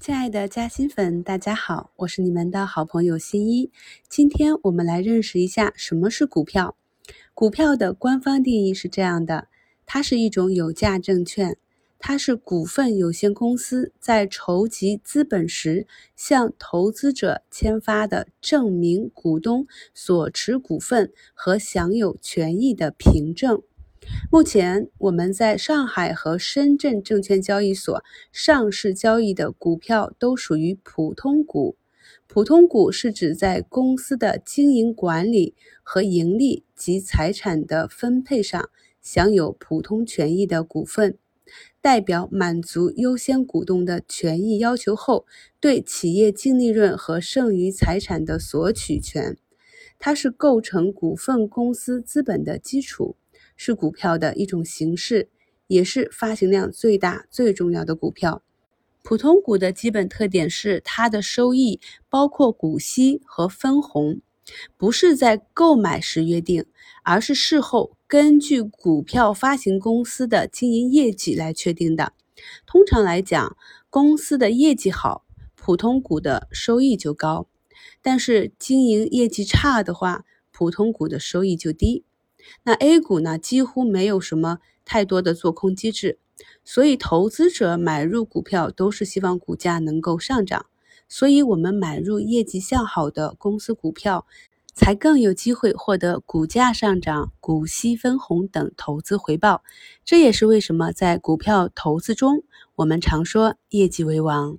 亲爱的嘉兴粉，大家好，我是你们的好朋友新一。今天我们来认识一下什么是股票。股票的官方定义是这样的：它是一种有价证券，它是股份有限公司在筹集资本时向投资者签发的证明股东所持股份和享有权益的凭证。目前，我们在上海和深圳证券交易所上市交易的股票都属于普通股。普通股是指在公司的经营管理和盈利及财产的分配上享有普通权益的股份，代表满足优先股东的权益要求后，对企业净利润和剩余财产的索取权。它是构成股份公司资本的基础。是股票的一种形式，也是发行量最大、最重要的股票。普通股的基本特点是，它的收益包括股息和分红，不是在购买时约定，而是事后根据股票发行公司的经营业绩来确定的。通常来讲，公司的业绩好，普通股的收益就高；但是经营业绩差的话，普通股的收益就低。那 A 股呢，几乎没有什么太多的做空机制，所以投资者买入股票都是希望股价能够上涨，所以我们买入业绩向好的公司股票，才更有机会获得股价上涨、股息分红等投资回报。这也是为什么在股票投资中，我们常说业绩为王。